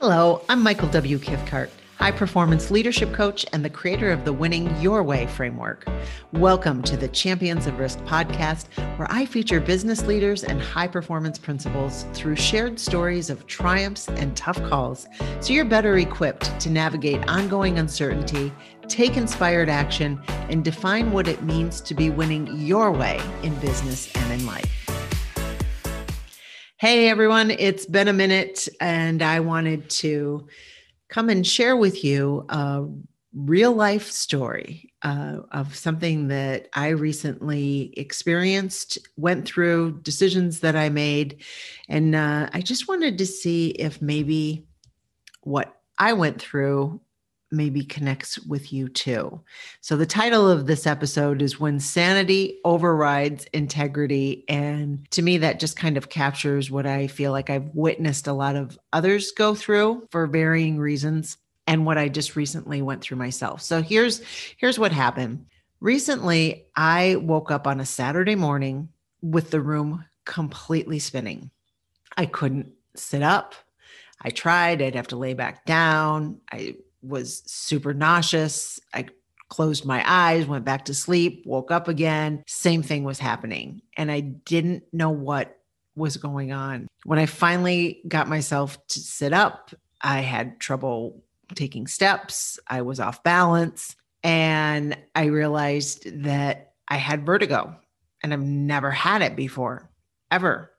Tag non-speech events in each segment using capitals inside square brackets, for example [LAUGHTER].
Hello, I'm Michael W. Cathcart, high performance leadership coach and the creator of the Winning Your Way framework. Welcome to the Champions of Risk podcast, where I feature business leaders and high performance principles through shared stories of triumphs and tough calls so you're better equipped to navigate ongoing uncertainty, take inspired action, and define what it means to be winning your way in business and in life. Hey everyone, it's been a minute, and I wanted to come and share with you a real life story uh, of something that I recently experienced, went through, decisions that I made. And uh, I just wanted to see if maybe what I went through maybe connects with you too. So, the title of this episode is When Sanity Overrides Integrity. And to me, that just kind of captures what I feel like I've witnessed a lot of others go through for varying reasons and what I just recently went through myself. So, here's here's what happened. Recently, I woke up on a Saturday morning with the room completely spinning. I couldn't sit up. I tried, I'd have to lay back down. I was super nauseous. I closed my eyes, went back to sleep, woke up again. Same thing was happening. And I didn't know what was going on. When I finally got myself to sit up, I had trouble taking steps. I was off balance. And I realized that I had vertigo and I've never had it before, ever.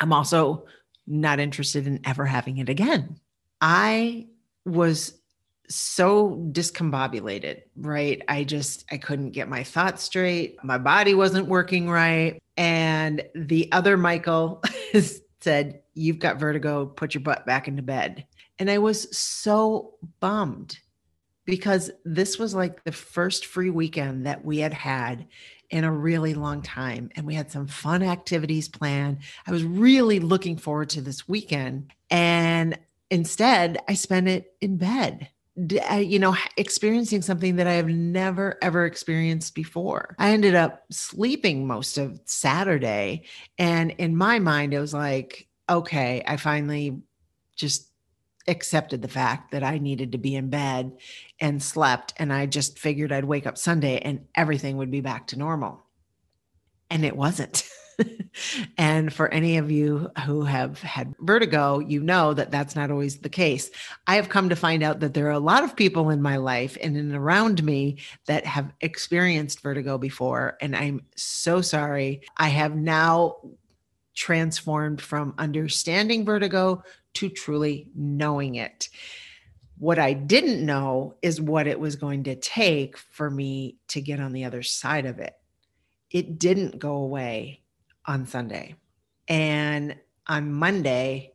I'm also not interested in ever having it again. I was so discombobulated, right? I just I couldn't get my thoughts straight. My body wasn't working right. And the other Michael [LAUGHS] said, "You've got vertigo, put your butt back into bed." And I was so bummed because this was like the first free weekend that we had had in a really long time and we had some fun activities planned. I was really looking forward to this weekend and instead I spent it in bed you know, experiencing something that I have never ever experienced before. I ended up sleeping most of Saturday. And in my mind, it was like, okay, I finally just accepted the fact that I needed to be in bed and slept. And I just figured I'd wake up Sunday and everything would be back to normal. And it wasn't. [LAUGHS] [LAUGHS] and for any of you who have had vertigo, you know that that's not always the case. I have come to find out that there are a lot of people in my life and in around me that have experienced vertigo before. And I'm so sorry. I have now transformed from understanding vertigo to truly knowing it. What I didn't know is what it was going to take for me to get on the other side of it. It didn't go away on Sunday. And on Monday,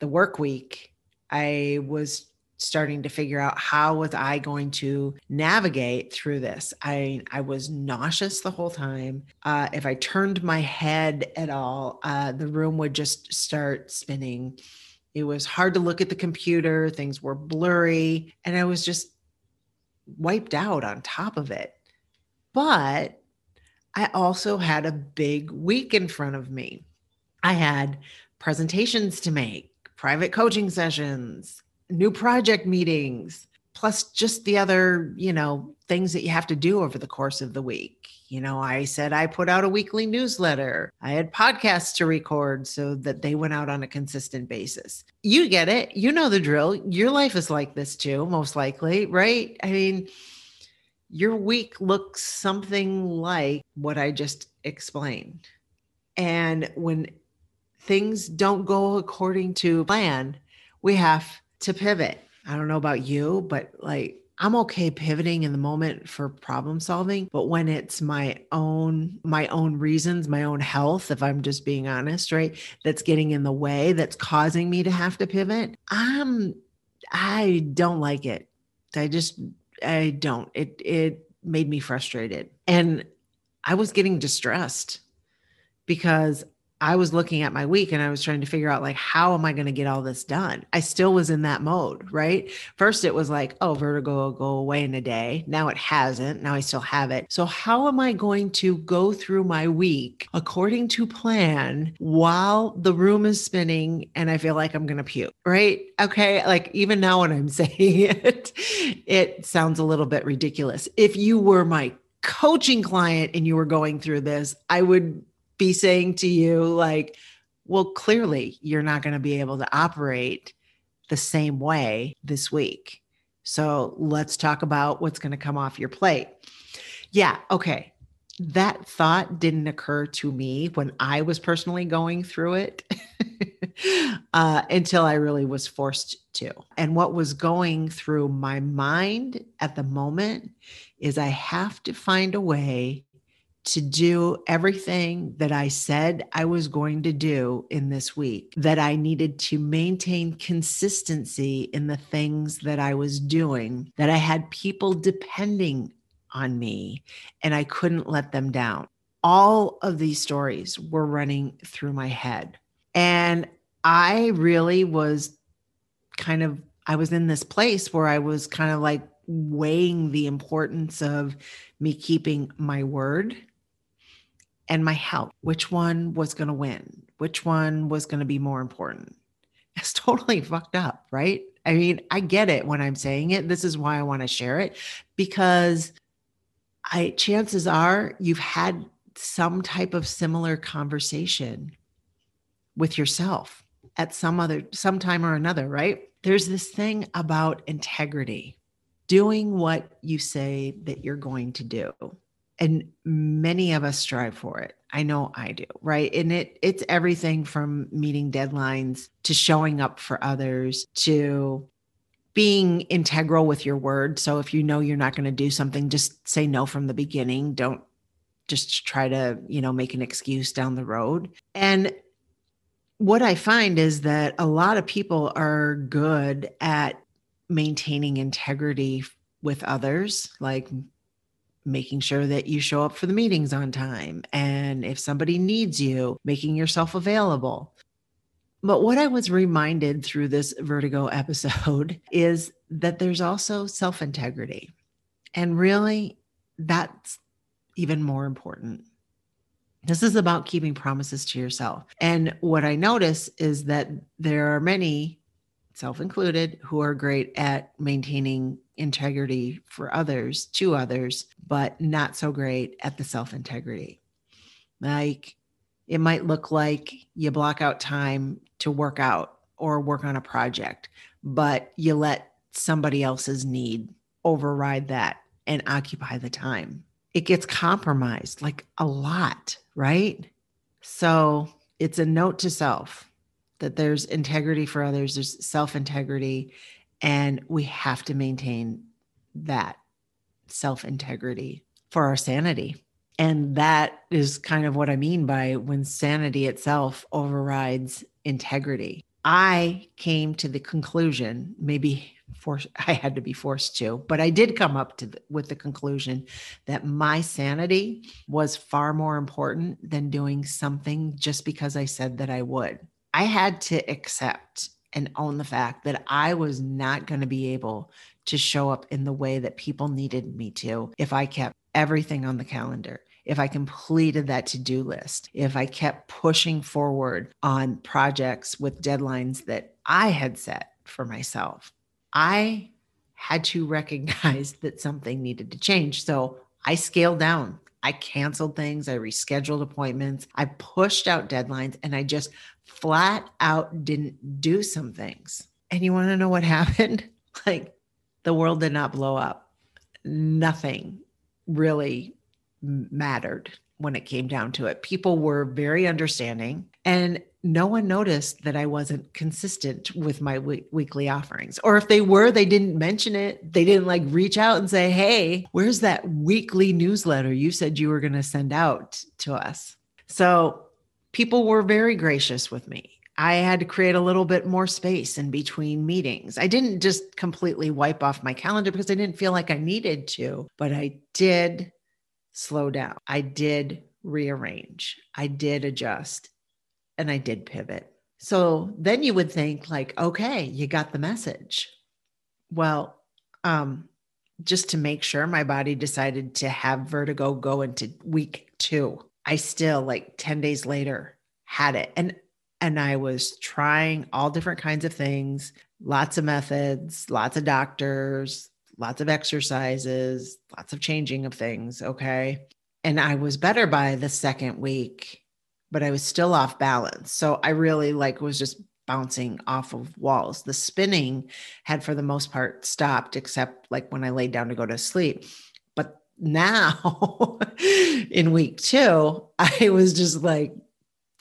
the work week, I was starting to figure out how was I going to navigate through this. I I was nauseous the whole time. Uh, if I turned my head at all, uh, the room would just start spinning. It was hard to look at the computer. Things were blurry, and I was just wiped out on top of it. But I also had a big week in front of me. I had presentations to make, private coaching sessions, new project meetings, plus just the other, you know, things that you have to do over the course of the week. You know, I said I put out a weekly newsletter. I had podcasts to record so that they went out on a consistent basis. You get it. You know the drill. Your life is like this too, most likely, right? I mean, your week looks something like what I just explained. And when things don't go according to plan, we have to pivot. I don't know about you, but like I'm okay pivoting in the moment for problem solving, but when it's my own my own reasons, my own health, if I'm just being honest, right, that's getting in the way, that's causing me to have to pivot, I'm I don't like it. I just I don't. It it made me frustrated. And I was getting distressed because I was looking at my week and I was trying to figure out like how am I going to get all this done? I still was in that mode, right? First it was like, oh, vertigo will go away in a day. Now it hasn't. Now I still have it. So how am I going to go through my week according to plan while the room is spinning and I feel like I'm going to puke, right? Okay, like even now when I'm [LAUGHS] saying it, it sounds a little bit ridiculous. If you were my coaching client and you were going through this, I would be saying to you, like, well, clearly you're not going to be able to operate the same way this week. So let's talk about what's going to come off your plate. Yeah. Okay. That thought didn't occur to me when I was personally going through it [LAUGHS] uh, until I really was forced to. And what was going through my mind at the moment is I have to find a way to do everything that I said I was going to do in this week, that I needed to maintain consistency in the things that I was doing, that I had people depending on me and I couldn't let them down. All of these stories were running through my head. And I really was kind of, I was in this place where I was kind of like weighing the importance of me keeping my word and my health. Which one was going to win? Which one was going to be more important? [LAUGHS] It's totally fucked up, right? I mean, I get it when I'm saying it. This is why I want to share it because I chances are you've had some type of similar conversation with yourself at some other some time or another, right? There's this thing about integrity. Doing what you say that you're going to do and many of us strive for it. I know i do right? And it it's everything from meeting deadlines to showing up for others to being integral with your word. So if you know you're not going to do something just say no from the beginning. Don't just try to you know make an excuse down the road. And what i find is that a lot of people are good at maintaining integrity with others like making sure that you show up for the meetings on time. And if somebody needs you, making yourself available. But what I was reminded through this vertigo episode [LAUGHS] is that there's also self integrity. And really, that's even more important. This is about keeping promises to yourself. And what I notice is that there are many self included, who are great at maintaining integrity for others, to others, but not so great at the self integrity. Like it might look like you block out time to work out or work on a project, but you let somebody else's need override that and occupy the time. It gets compromised like a lot, right? So it's a note to self that there's integrity for others, there's self integrity, and we have to maintain that self integrity for our sanity. And that is kind of what I mean by when sanity itself overrides integrity. I came to the conclusion, maybe for [LAUGHS] I had to be forced to, but I did come up to the, with the conclusion that my sanity was far more important than doing something just because I said that I would. I had to accept and own the fact that I was not going to be able to show up in the way that people needed me to if I kept everything on the calendar, if I completed that to do list, if I kept pushing forward on projects with deadlines that I had set for myself. I had to recognize [LAUGHS] that something needed to change. So I scaled down. I canceled things. I rescheduled appointments. I pushed out deadlines and I just flat out didn't do some things. And you want to know what [LAUGHS] happened? Like the world did not blow up. Nothing really mattered when it came down to it. People were very understanding and no one noticed that I wasn't consistent with my w- weekly offerings. Or if they were, they didn't mention it. They didn't like reach out and say, Hey, where's that weekly newsletter you said you were going to send out to us? So people were very gracious with me. I had to create a little bit more space in between meetings. I didn't just completely wipe off my calendar because I didn't feel like I needed to, but I did slow down. I did rearrange. I did adjust. And I did pivot. So then you would think, like, okay, you got the message. Well, um, just to make sure my body decided to have vertigo go into week two. I still, like 10 days later, had it. And and I was trying all different kinds of things, lots of methods, lots of doctors, lots of exercises, lots of changing of things. Okay. And I was better by the second week, but I was still off balance. So I really like was just bouncing off of walls. The spinning had for the most part stopped, except like when I laid down to go to sleep. But now [LAUGHS] in week two, I was just like,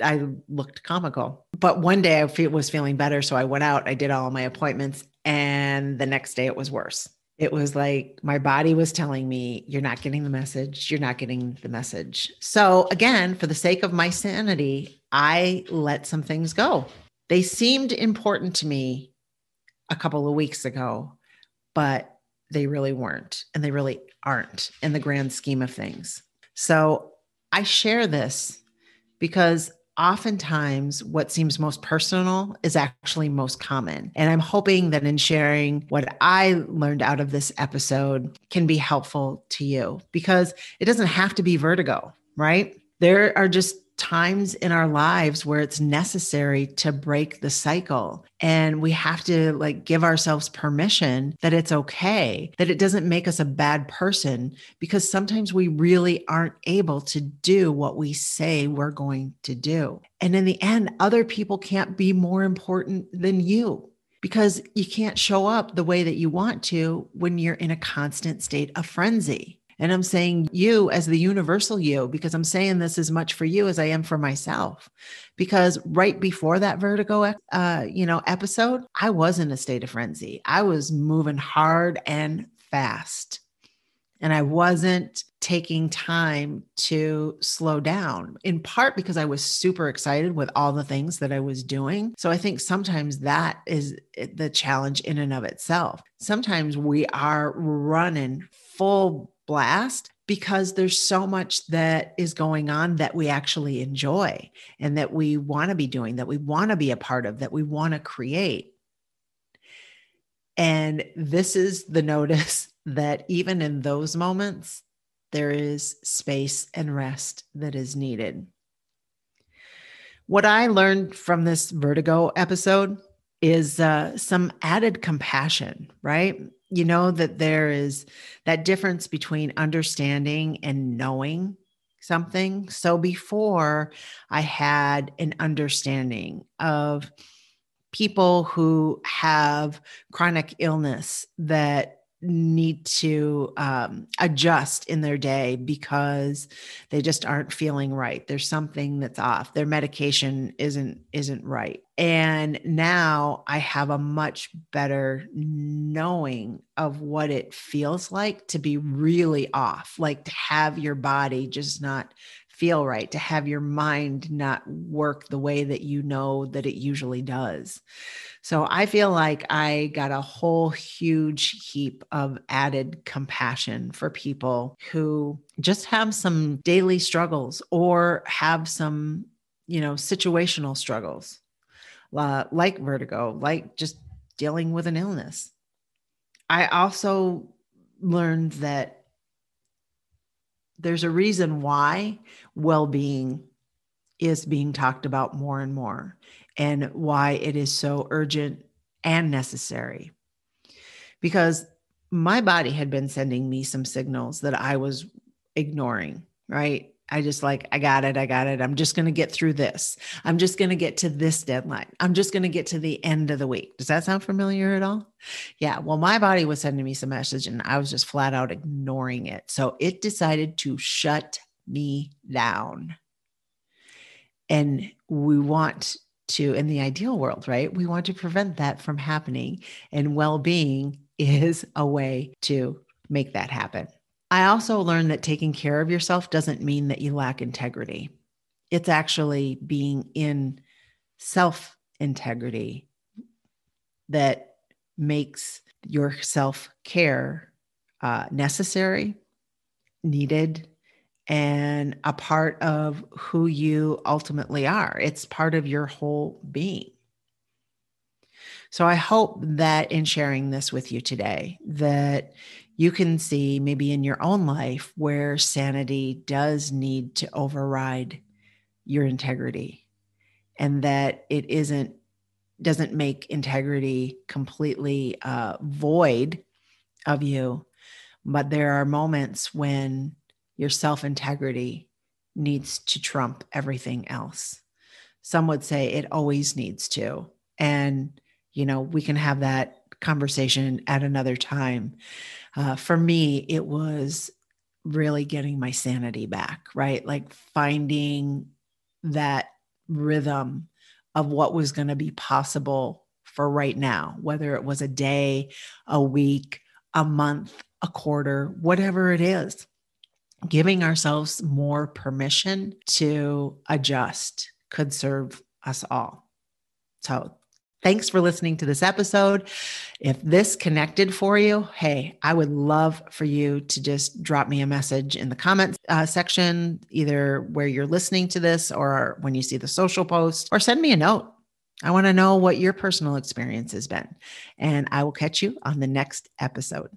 I looked comical. But one day I was feeling better. So I went out, I did all my appointments, and the next day it was worse. It was like my body was telling me, You're not getting the message. You're not getting the message. So, again, for the sake of my sanity, I let some things go. They seemed important to me a couple of weeks ago, but they really weren't. And they really aren't in the grand scheme of things. So I share this because oftentimes what seems most personal is actually most common. And I'm hoping that in sharing what I learned out of this episode can be helpful to you because it doesn't have to be vertigo, right? There are just times in our lives where it's necessary to break the cycle. And we have to like give ourselves permission that it's okay that it doesn't make us a bad person because sometimes we really aren't able to do what we say we're going to do. And in the end other people can't be more important than you because you can't show up the way that you want to when you're in a constant state of frenzy and I'm saying you as the universal you, because I'm saying this as much for you as I am for myself. Because right before that vertigo, uh, you know, episode, I was in a state of frenzy. I was moving hard and fast. And I wasn't taking time to slow down, in part because I was super excited with all the things that I was doing. So I think sometimes that is the challenge in and of itself. Sometimes we are running full blast because there's so much that is going on that we actually enjoy and that we want to be doing, that we want to be a part of, that we want to create. And this is the [LAUGHS] notice that even in those moments, there is space and rest that is needed. What I learned from this vertigo episode is uh, some added compassion, right? You know that there is that difference between understanding and knowing something. So before I had an understanding of people who have chronic illness that need to um, adjust in their day because they just aren't feeling right. There's something that's off. Their medication isn't isn't right. And now i have a much better knowing of what it feels like to be really off like to have your body just not feel right, to have your mind not work the way that you know that it usually does. So I feel like I got a whole huge heap of added compassion for people who just have some daily struggles or have some, you know, situational struggles uh, like vertigo, like just dealing with an illness. I also learned that there's a reason why well being is being talked about more and more and why it is so urgent and necessary. Because my body had been sending me some signals that I was ignoring, right? I just like, I got it. I got it. I'm just going to get through this. I'm just going to get to this deadline. I'm just going to get to the end of the week. Does that sound familiar at all? Yeah. Well, my body was sending me some message and I was just flat out ignoring it. So it decided to shut me down. And we want to, in the ideal world, right? We want to prevent that from happening. And well being [LAUGHS] is a way to make that happen. I also learned that taking care of yourself doesn't mean that you lack integrity. It's actually being in self integrity that makes your self care uh, necessary, needed, and a part of who you ultimately are. It's part of your whole being. So I hope that in sharing this with you today that you can see maybe in your own life where sanity does need to override your integrity and that it isn't doesn't make integrity completely uh, void of you but there are moments when your self integrity needs to trump everything else. Some would say it always needs to. And, you know, we can have that conversation at another time. Uh, for me, it was really getting my sanity back, right? Like finding that rhythm of what was going to be possible for right now, whether it was a day, a week, a month, a quarter, whatever it is giving ourselves more permission to adjust could serve us all. So, thanks for listening to this episode. If this connected for you, hey, I would love for you to just drop me a message in the comments uh, section, either where you're listening to this or when you see the social post, or send me a note. I want to know what your personal experience has been. And I will catch you on the next episode.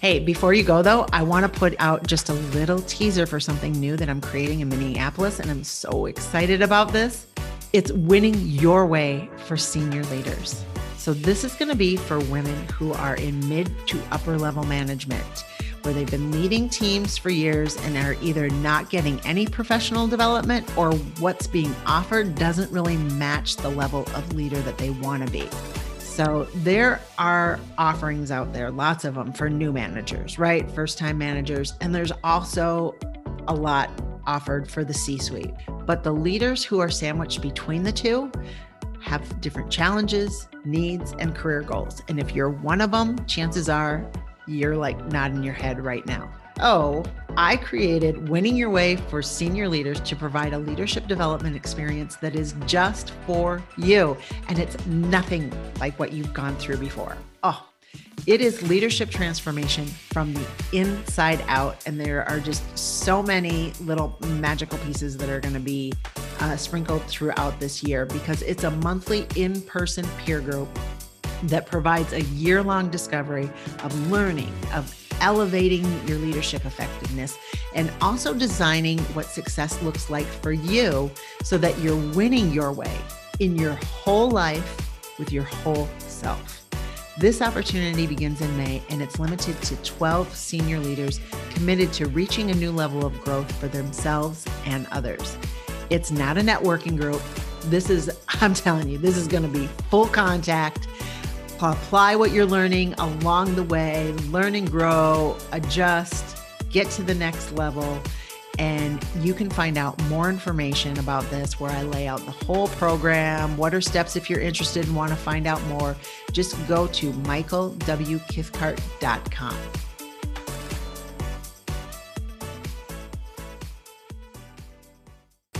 Hey, before you go though, I want to put out just a little teaser for something new that I'm creating in Minneapolis, and I'm so excited about this. It's winning your way for senior leaders. So, this is going to be for women who are in mid to upper level management, where they've been leading teams for years and are either not getting any professional development or what's being offered doesn't really match the level of leader that they want to be. So there are offerings out there, lots of them for new managers, right? First time managers. And there's also a lot offered for the C suite. But the leaders who are sandwiched between the two have different challenges, needs, and career goals. And if you're one of them, chances are you're like nodding your head right now. Oh, I created Winning Your Way for senior leaders to provide a leadership development experience that is just for you. And it's nothing like what you've gone through before. Oh, it is leadership transformation from the inside out. And there are just so many little magical pieces that are going to be uh, sprinkled throughout this year because it's a monthly in person peer group that provides a year long discovery of learning, of elevating your leadership effectiveness, and also designing what success looks like for you so that you're winning your way in your whole life with your whole self. This opportunity begins in May and it's limited to 12 senior leaders committed to reaching a new level of growth for themselves and others. It's not a networking group. This is, [LAUGHS] I'm telling you, this is going to be full contact apply what you're learning along the way, learn and grow, adjust, get to the next level. And you can find out more information about this where I lay out the whole program. What are steps if you're interested and want to find out more? Just go to michaelwcathcart.com.